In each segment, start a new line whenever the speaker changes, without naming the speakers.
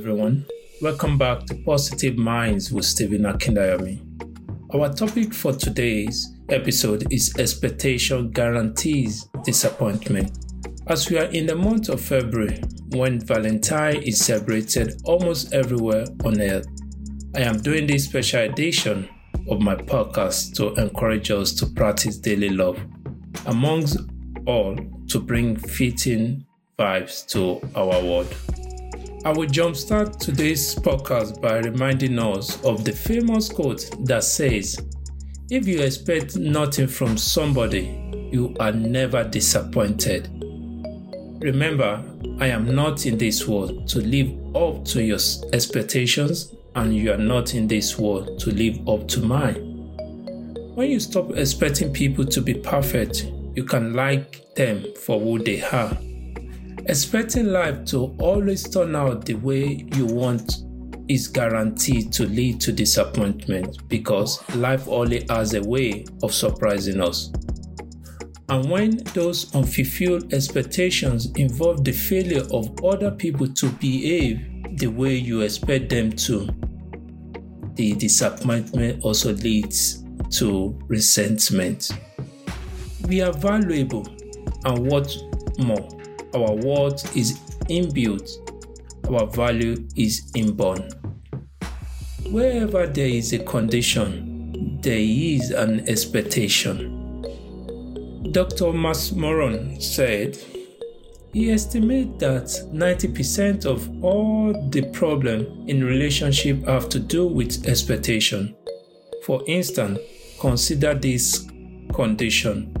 everyone. Welcome back to Positive Minds with Stephen Akindayomi. Our topic for today's episode is expectation guarantees disappointment. As we are in the month of February, when Valentine is celebrated almost everywhere on earth, I am doing this special edition of my podcast to encourage us to practice daily love, amongst all, to bring fitting vibes to our world. I will jumpstart today's podcast by reminding us of the famous quote that says, If you expect nothing from somebody, you are never disappointed. Remember, I am not in this world to live up to your expectations, and you are not in this world to live up to mine. When you stop expecting people to be perfect, you can like them for who they are. Expecting life to always turn out the way you want is guaranteed to lead to disappointment because life only has a way of surprising us. And when those unfulfilled expectations involve the failure of other people to behave the way you expect them to, the disappointment also leads to resentment. We are valuable, and what more, our worth is inbuilt, our value is inborn. Wherever there is a condition, there is an expectation. Dr. Myles Munroe said he estimates that 90% of all the problem in relationship have to do with expectation. For instance, consider this condition.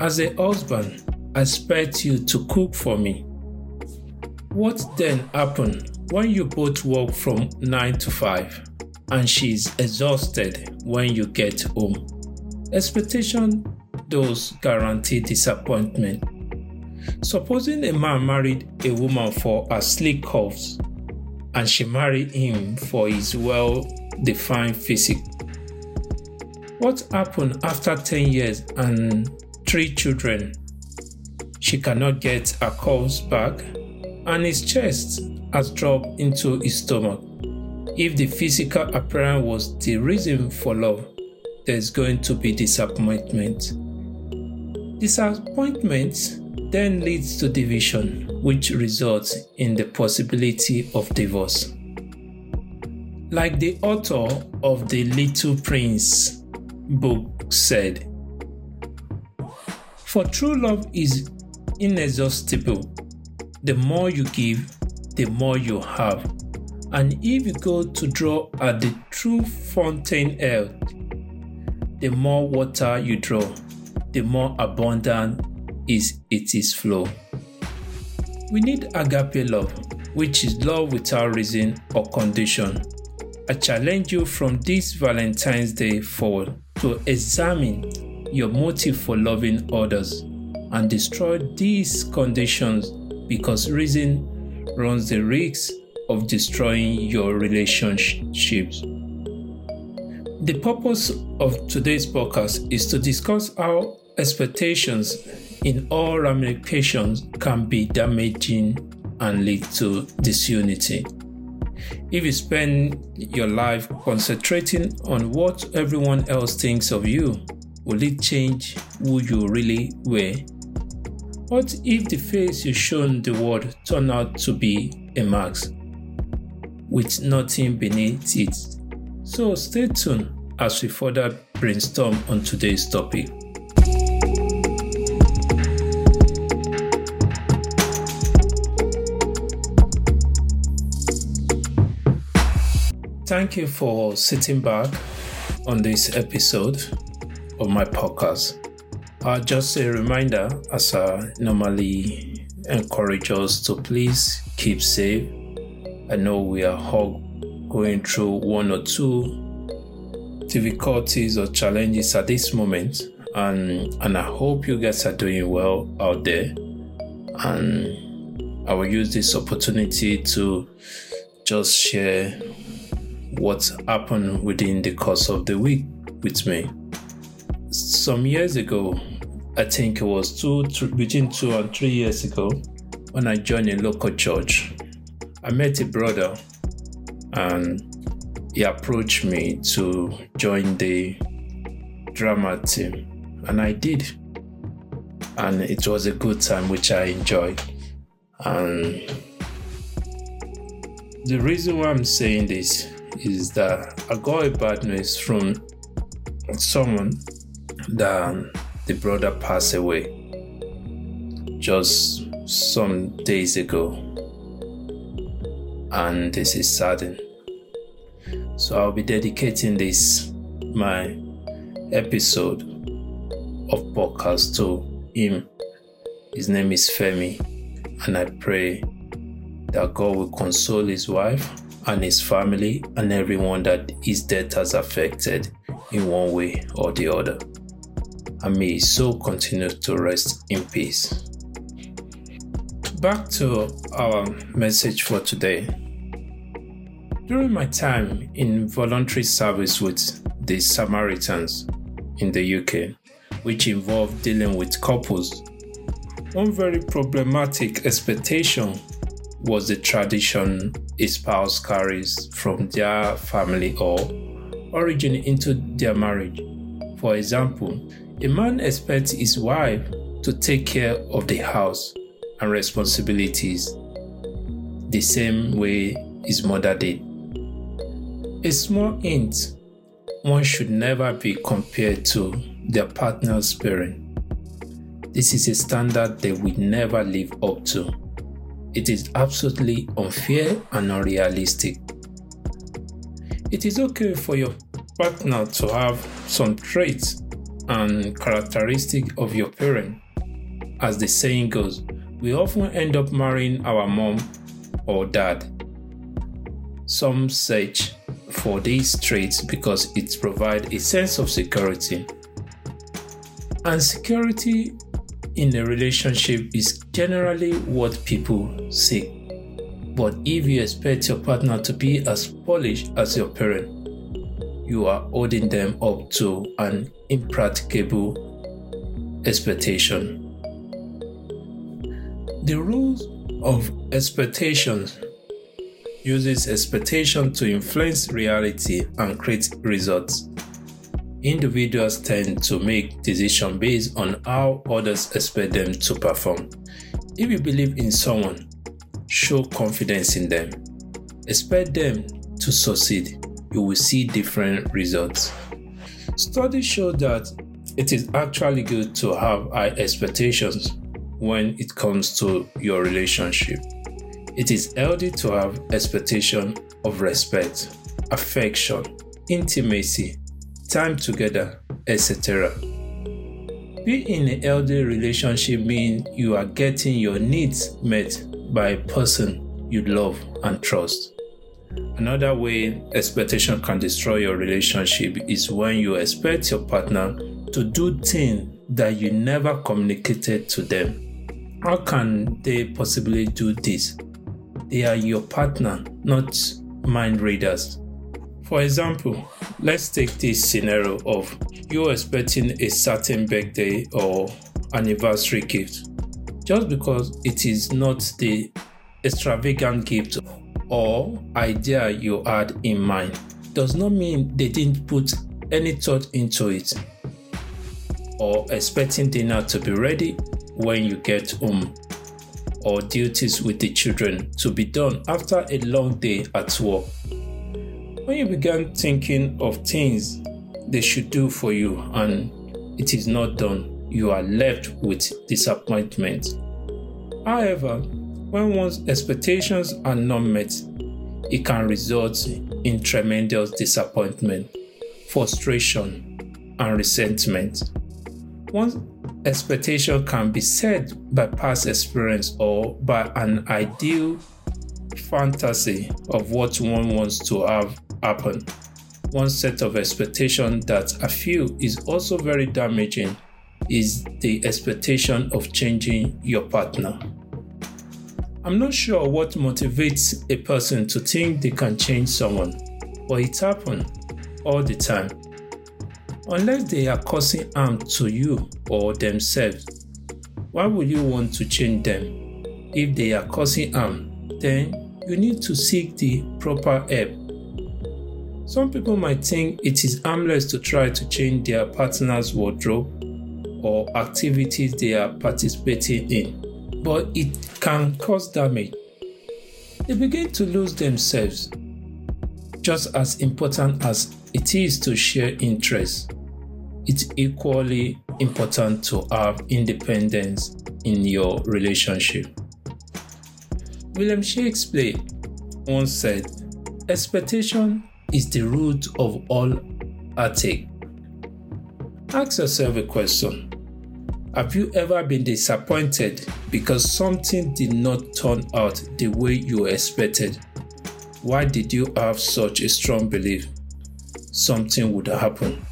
As a husband, expect you to cook for me. What then happens when you both work from 9 to 5 and she's exhausted when you get home? Expectation does guarantee disappointment. Supposing a man married a woman for her sleek curves and she married him for his well defined physique. What happened after 10 years and three children? She cannot get her curves back and his chest has dropped into his stomach. If the physical appearance was the reason for love, there's going to be disappointment. Disappointment then leads to division, which results in the possibility of divorce. Like the author of The Little Prince book said, For true love is inexhaustible. The more you give, the more you have. And if you go to draw at the true fountain health, the more water you draw, the more abundant is its flow. We need agape love, which is love without reason or condition. I challenge you from this Valentine's Day forward to examine your motive for loving others and destroy these conditions because reason runs the risk of destroying your relationships. The purpose of today's podcast is to discuss how expectations in all ramifications can be damaging and lead to disunity. If you spend your life concentrating on what everyone else thinks of you, will it change who you really were? What if the face you shown the world turned out to be a mask with nothing beneath it? So stay tuned as we further brainstorm on today's topic. Thank you for sitting back on this episode of my podcast. Uh, just a reminder, as I normally encourage us to please keep safe. I know we are all going through one or two difficulties or challenges at this moment, and and I hope you guys are doing well out there. And I will use this opportunity to just share what happened within the course of the week with me. Some years ago, I think it was two, between two and three years ago, when I joined a local church, I met a brother and he approached me to join the drama team, and I did. And it was a good time, which I enjoyed. And the reason why I'm saying this is that I got a bad news from someone that the brother passed away just some days ago, and this is saddening. So I'll be dedicating this my episode of podcast to him. His name is Femi, and I pray that God will console his wife and his family and everyone that his death has affected in one way or the other. And may his soul continue to rest in peace. Back to our message for today. During my time in voluntary service with the Samaritans in the UK, which involved dealing with couples, one very problematic expectation was the tradition a spouse carries from their family or origin into their marriage. For example, a man expects his wife to take care of the house and responsibilities the same way his mother did. A small hint one should never be compared to their partner's parent. This is a standard they will never live up to. It is absolutely unfair and unrealistic. It is okay for your partner to have some traits and characteristic of your parent. As the saying goes, we often end up marrying our mom or dad. Some search for these traits because it provides a sense of security. And security in a relationship is generally what people seek. But if you expect your partner to be as polished as your parent, you are holding them up to an impracticable expectation. The rules of expectations uses expectation to influence reality and create results. Individuals tend to make decisions based on how others expect them to perform. If you believe in someone, show confidence in them. Expect them to succeed. You will see different results. Studies show that it is actually good to have high expectations when it comes to your relationship. It is healthy to have expectation of respect, affection, intimacy, time together, etc. Being in a healthy relationship means you are getting your needs met by a person you love and trust. Another way expectation can destroy your relationship is when you expect your partner to do things that you never communicated to them. How can they possibly do this? They are your partner, not mind readers. For example, let's take this scenario of you expecting a certain birthday or anniversary gift. Just because it is not the extravagant gift or idea you had in mind does not mean they didn't put any thought into it or expecting dinner to be ready when you get home or duties with the children to be done after a long day at work when you begin thinking of things they should do for you and it is not done, you are left with disappointment. However, when one's expectations are not met, it can result in tremendous disappointment, frustration, and resentment. One's expectation can be set by past experience or by an ideal fantasy of what one wants to have happen. One set of expectation that I feel is also very damaging is the expectation of changing your partner. I'm not sure what motivates a person to think they can change someone, but it happens all the time. Unless they are causing harm to you or themselves, why would you want to change them? If they are causing harm, then you need to seek the proper help. Some people might think it is harmless to try to change their partner's wardrobe or activities they are participating in, but it can cause damage. They begin to lose themselves. Just as important as it is to share interests, it's equally important to have independence in your relationship. William Shakespeare once said, Expectation is the root of all heartache. Ask yourself a question Have you ever been disappointed because something did not turn out the way you expected? Why did you have such a strong belief something would happen?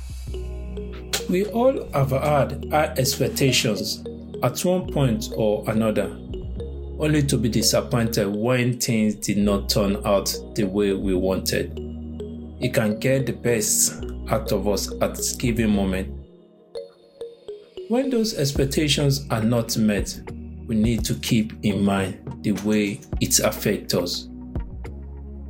We all have had high expectations at one point or another, only to be disappointed when things did not turn out the way we wanted. It can get the best out of us at given moment. When those expectations are not met, we need to keep in mind the way it affects us.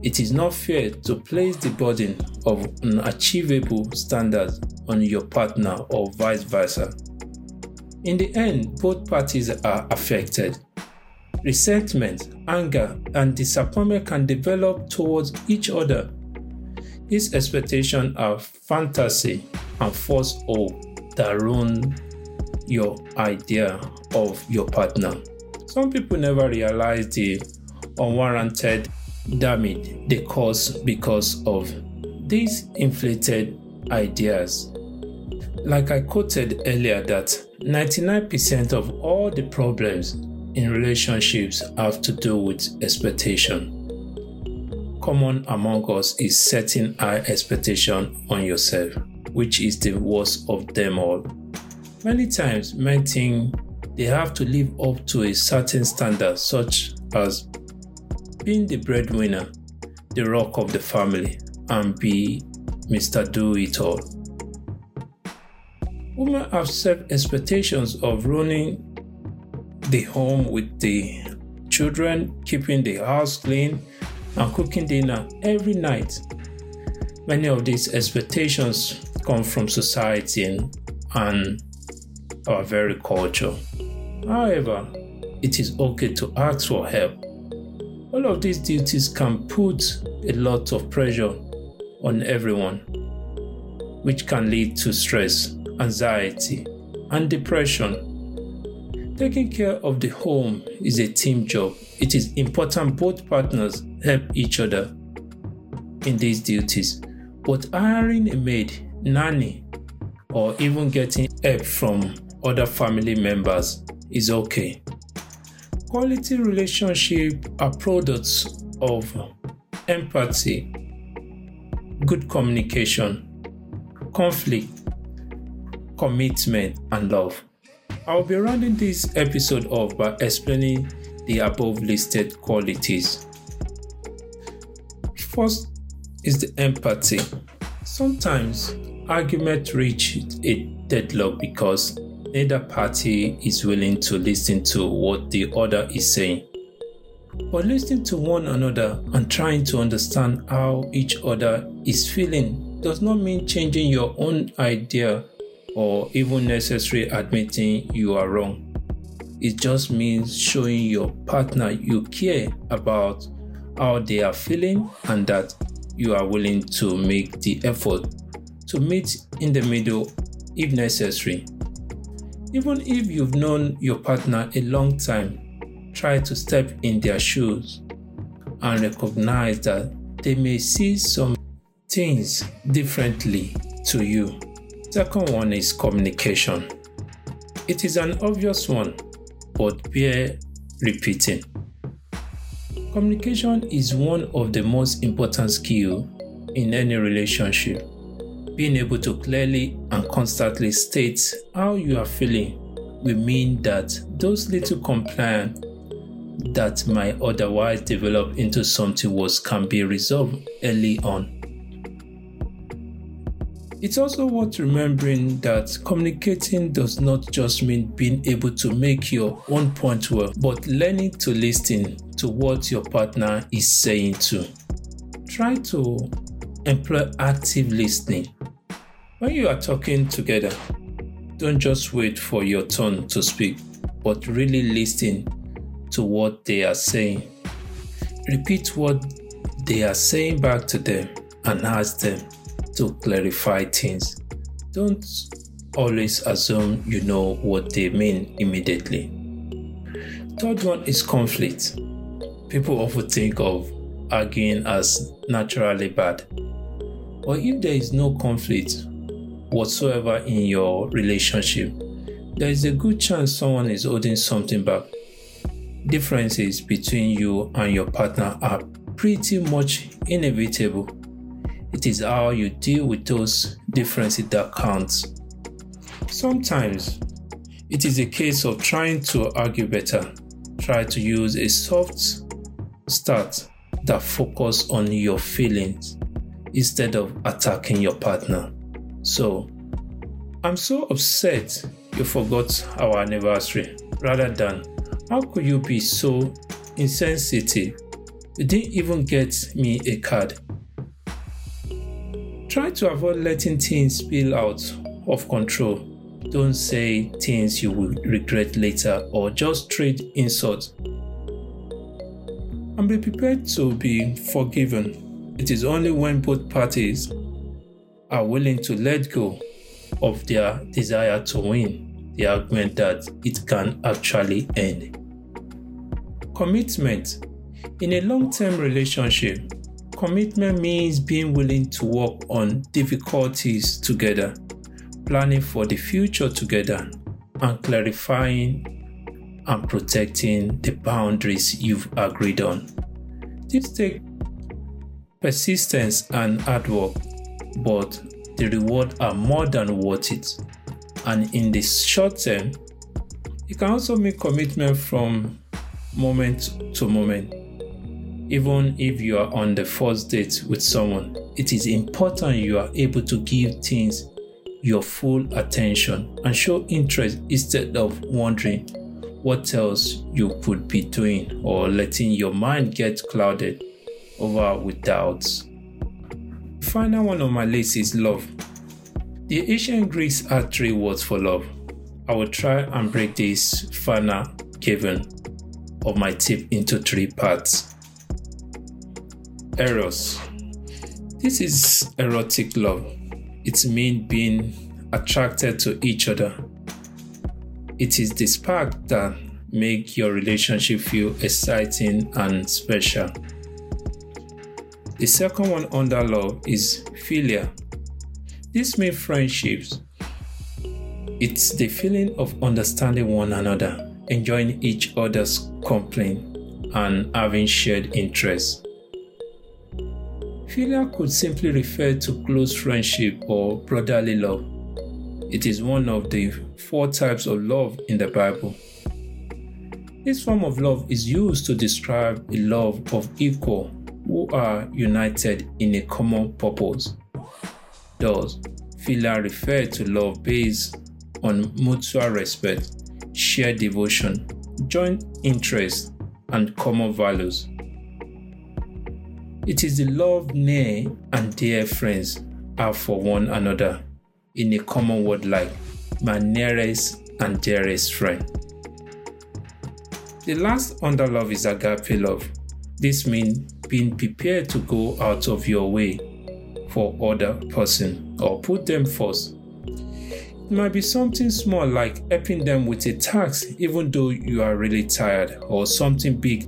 It is not fair to place the burden of unachievable standards on your partner or vice versa. In the end, both parties are affected. Resentment, anger, and disappointment can develop towards each other. These expectations are fantasy and false hope that ruin your idea of your partner. Some people never realize the unwarranted damage they cause because of these inflated ideas. Like I quoted earlier, that 99% of all the problems in relationships have to do with expectation. Common among us is setting high expectation on yourself, which is the worst of them all. Many times men think they have to live up to a certain standard, such as being the breadwinner, the rock of the family, and be Mr. Do It All. Women have set expectations of running the home with the children, keeping the house clean, and cooking dinner every night. Many of these expectations come from society and, and our very culture. However, it is okay to ask for help all of these duties can put a lot of pressure on everyone, which can lead to stress, anxiety, and depression. Taking care of the home is a team job. It is important both partners help each other in these duties. But hiring a maid, nanny, or even getting help from other family members is okay. Quality relationships are products of empathy, good communication, conflict, commitment, and love. I'll be rounding this episode off by explaining the above listed qualities. First is the empathy. Sometimes arguments reach a deadlock because neither party is willing to listen to what the other is saying. But listening to one another and trying to understand how each other is feeling does not mean changing your own idea or even necessarily admitting you are wrong. It just means showing your partner you care about how they are feeling and that you are willing to make the effort to meet in the middle if necessary. Even if you've known your partner a long time, try to step in their shoes and recognize that they may see some things differently to you. Second one is communication. It is an obvious one, but bear repeating. Communication is one of the most important skills in any relationship being able to clearly and constantly state how you are feeling will mean that those little complaints that might otherwise develop into something worse can be resolved early on. It's also worth remembering that communicating does not just mean being able to make your own point well, but learning to listen to what your partner is saying too. Try to employ active listening. When you are talking together, don't just wait for your turn to speak, but really listen to what they are saying. Repeat what they are saying back to them and ask them to clarify things. Don't always assume you know what they mean immediately. Third one is conflict. People often think of arguing as naturally bad. But if there is no conflict whatsoever in your relationship, there is a good chance someone is holding something back. Differences between you and your partner are pretty much inevitable. It is how you deal with those differences that counts. Sometimes it is a case of trying to argue better. Try to use a soft start that focus on your feelings instead of attacking your partner. So, I'm so upset you forgot our anniversary rather than how could you be so insensitive? You didn't even get me a card. Try to avoid letting things spill out of control don't say things you will regret later or just trade insults. And be prepared to be forgiven. It is only when both parties are willing to let go of their desire to win the argument that it can actually end. Commitment. In a long term relationship, commitment means being willing to work on difficulties together planning for the future together and clarifying and protecting the boundaries you've agreed on. This takes persistence and hard work, but the reward are more than worth it. And in the short term, it can also make commitment from moment to moment. Even if you are on the first date with someone, it is important you are able to give things your full attention and show interest instead of wondering what else you could be doing or letting your mind get clouded over with doubts. Final one on my list is love. The ancient Greeks had three words for love. I will try and break this final given of my tip into three parts. Eros. This is erotic love it means being attracted to each other. It is the spark that make your relationship feel exciting and special. The second one under love is philia. This means friendships. It's the feeling of understanding one another, enjoying each other's company, and having shared interests. Philia could simply refer to close friendship or brotherly love. It is one of the four types of love in the Bible. This form of love is used to describe a love of equal who are united in a common purpose. Thus, philia refer to love based on mutual respect, shared devotion, joint interest, and common values. It is the love near and dear friends have for one another in a common word like my nearest and dearest friend. The last under love is agape love. This means being prepared to go out of your way for other person or put them first. It might be something small like helping them with a task even though you are really tired or something big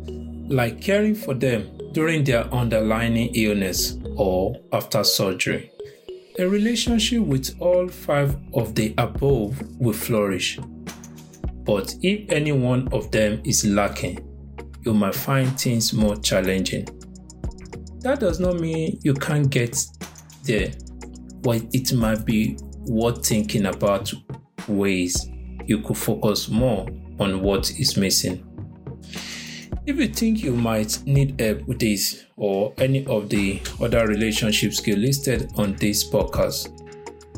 like caring for them during their underlying illness or after surgery. A relationship with all five of the above will flourish. But if any one of them is lacking, you might find things more challenging. That does not mean you can't get there, but it might be worth thinking about ways you could focus more on what is missing. If you think you might need help with this or any of the other relationship skills listed on this podcast,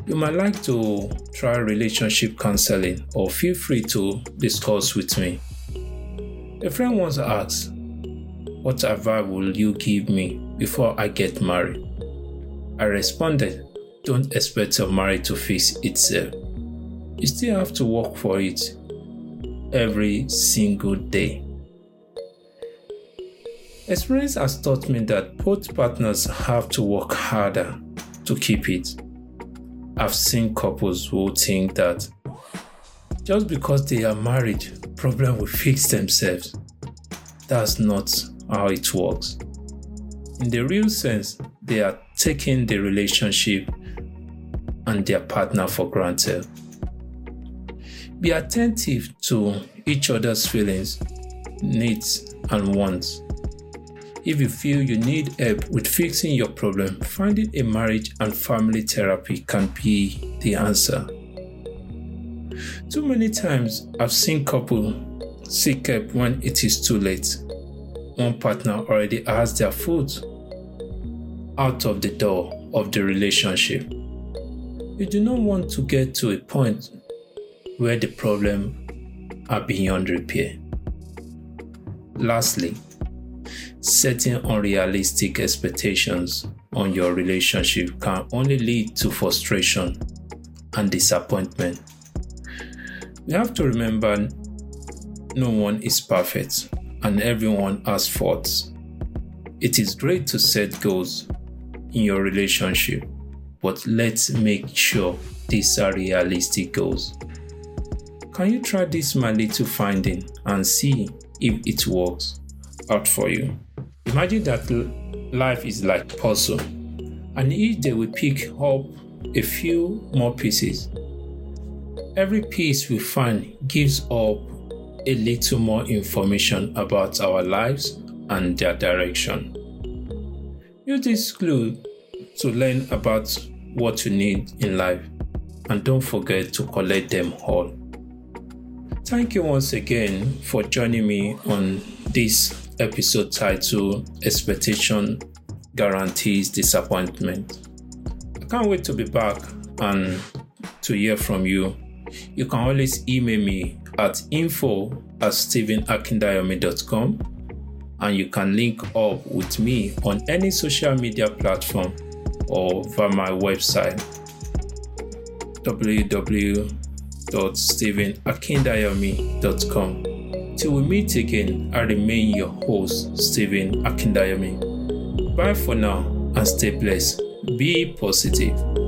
you might like to try relationship counseling or feel free to discuss with me. A friend once asked, What advice will you give me before I get married? I responded, Don't expect your marriage to fix itself. You still have to work for it every single day. Experience has taught me that both partners have to work harder to keep it. I've seen couples who think that just because they are married, problem will fix themselves. That's not how it works. In the real sense, they are taking the relationship and their partner for granted. Be attentive to each other's feelings, needs, and wants. If you feel you need help with fixing your problem, finding a marriage and family therapy can be the answer. Too many times I've seen couples seek help when it is too late. One partner already has their foot out of the door of the relationship. You do not want to get to a point where the problem are beyond repair. Lastly, setting unrealistic expectations on your relationship can only lead to frustration and disappointment. You have to remember no one is perfect and everyone has faults. It is great to set goals in your relationship, but let's make sure these are realistic goals. Can you try this my little finding and see if it works out for you? Imagine that life is like a puzzle, and each day we pick up a few more pieces. Every piece we find gives up a little more information about our lives and their direction. Use this clue to learn about what you need in life and don't forget to collect them all. Thank you once again for joining me on this episode titled Expectation Guarantees Disappointment. I can't wait to be back and to hear from you. You can always email me at info at stephenakindayomi.com and you can link up with me on any social media platform or via my website www.stephenakindayomi.com. Till we meet again, I remain your host, Stephen Akindayomi. Bye for now and stay blessed. Be positive.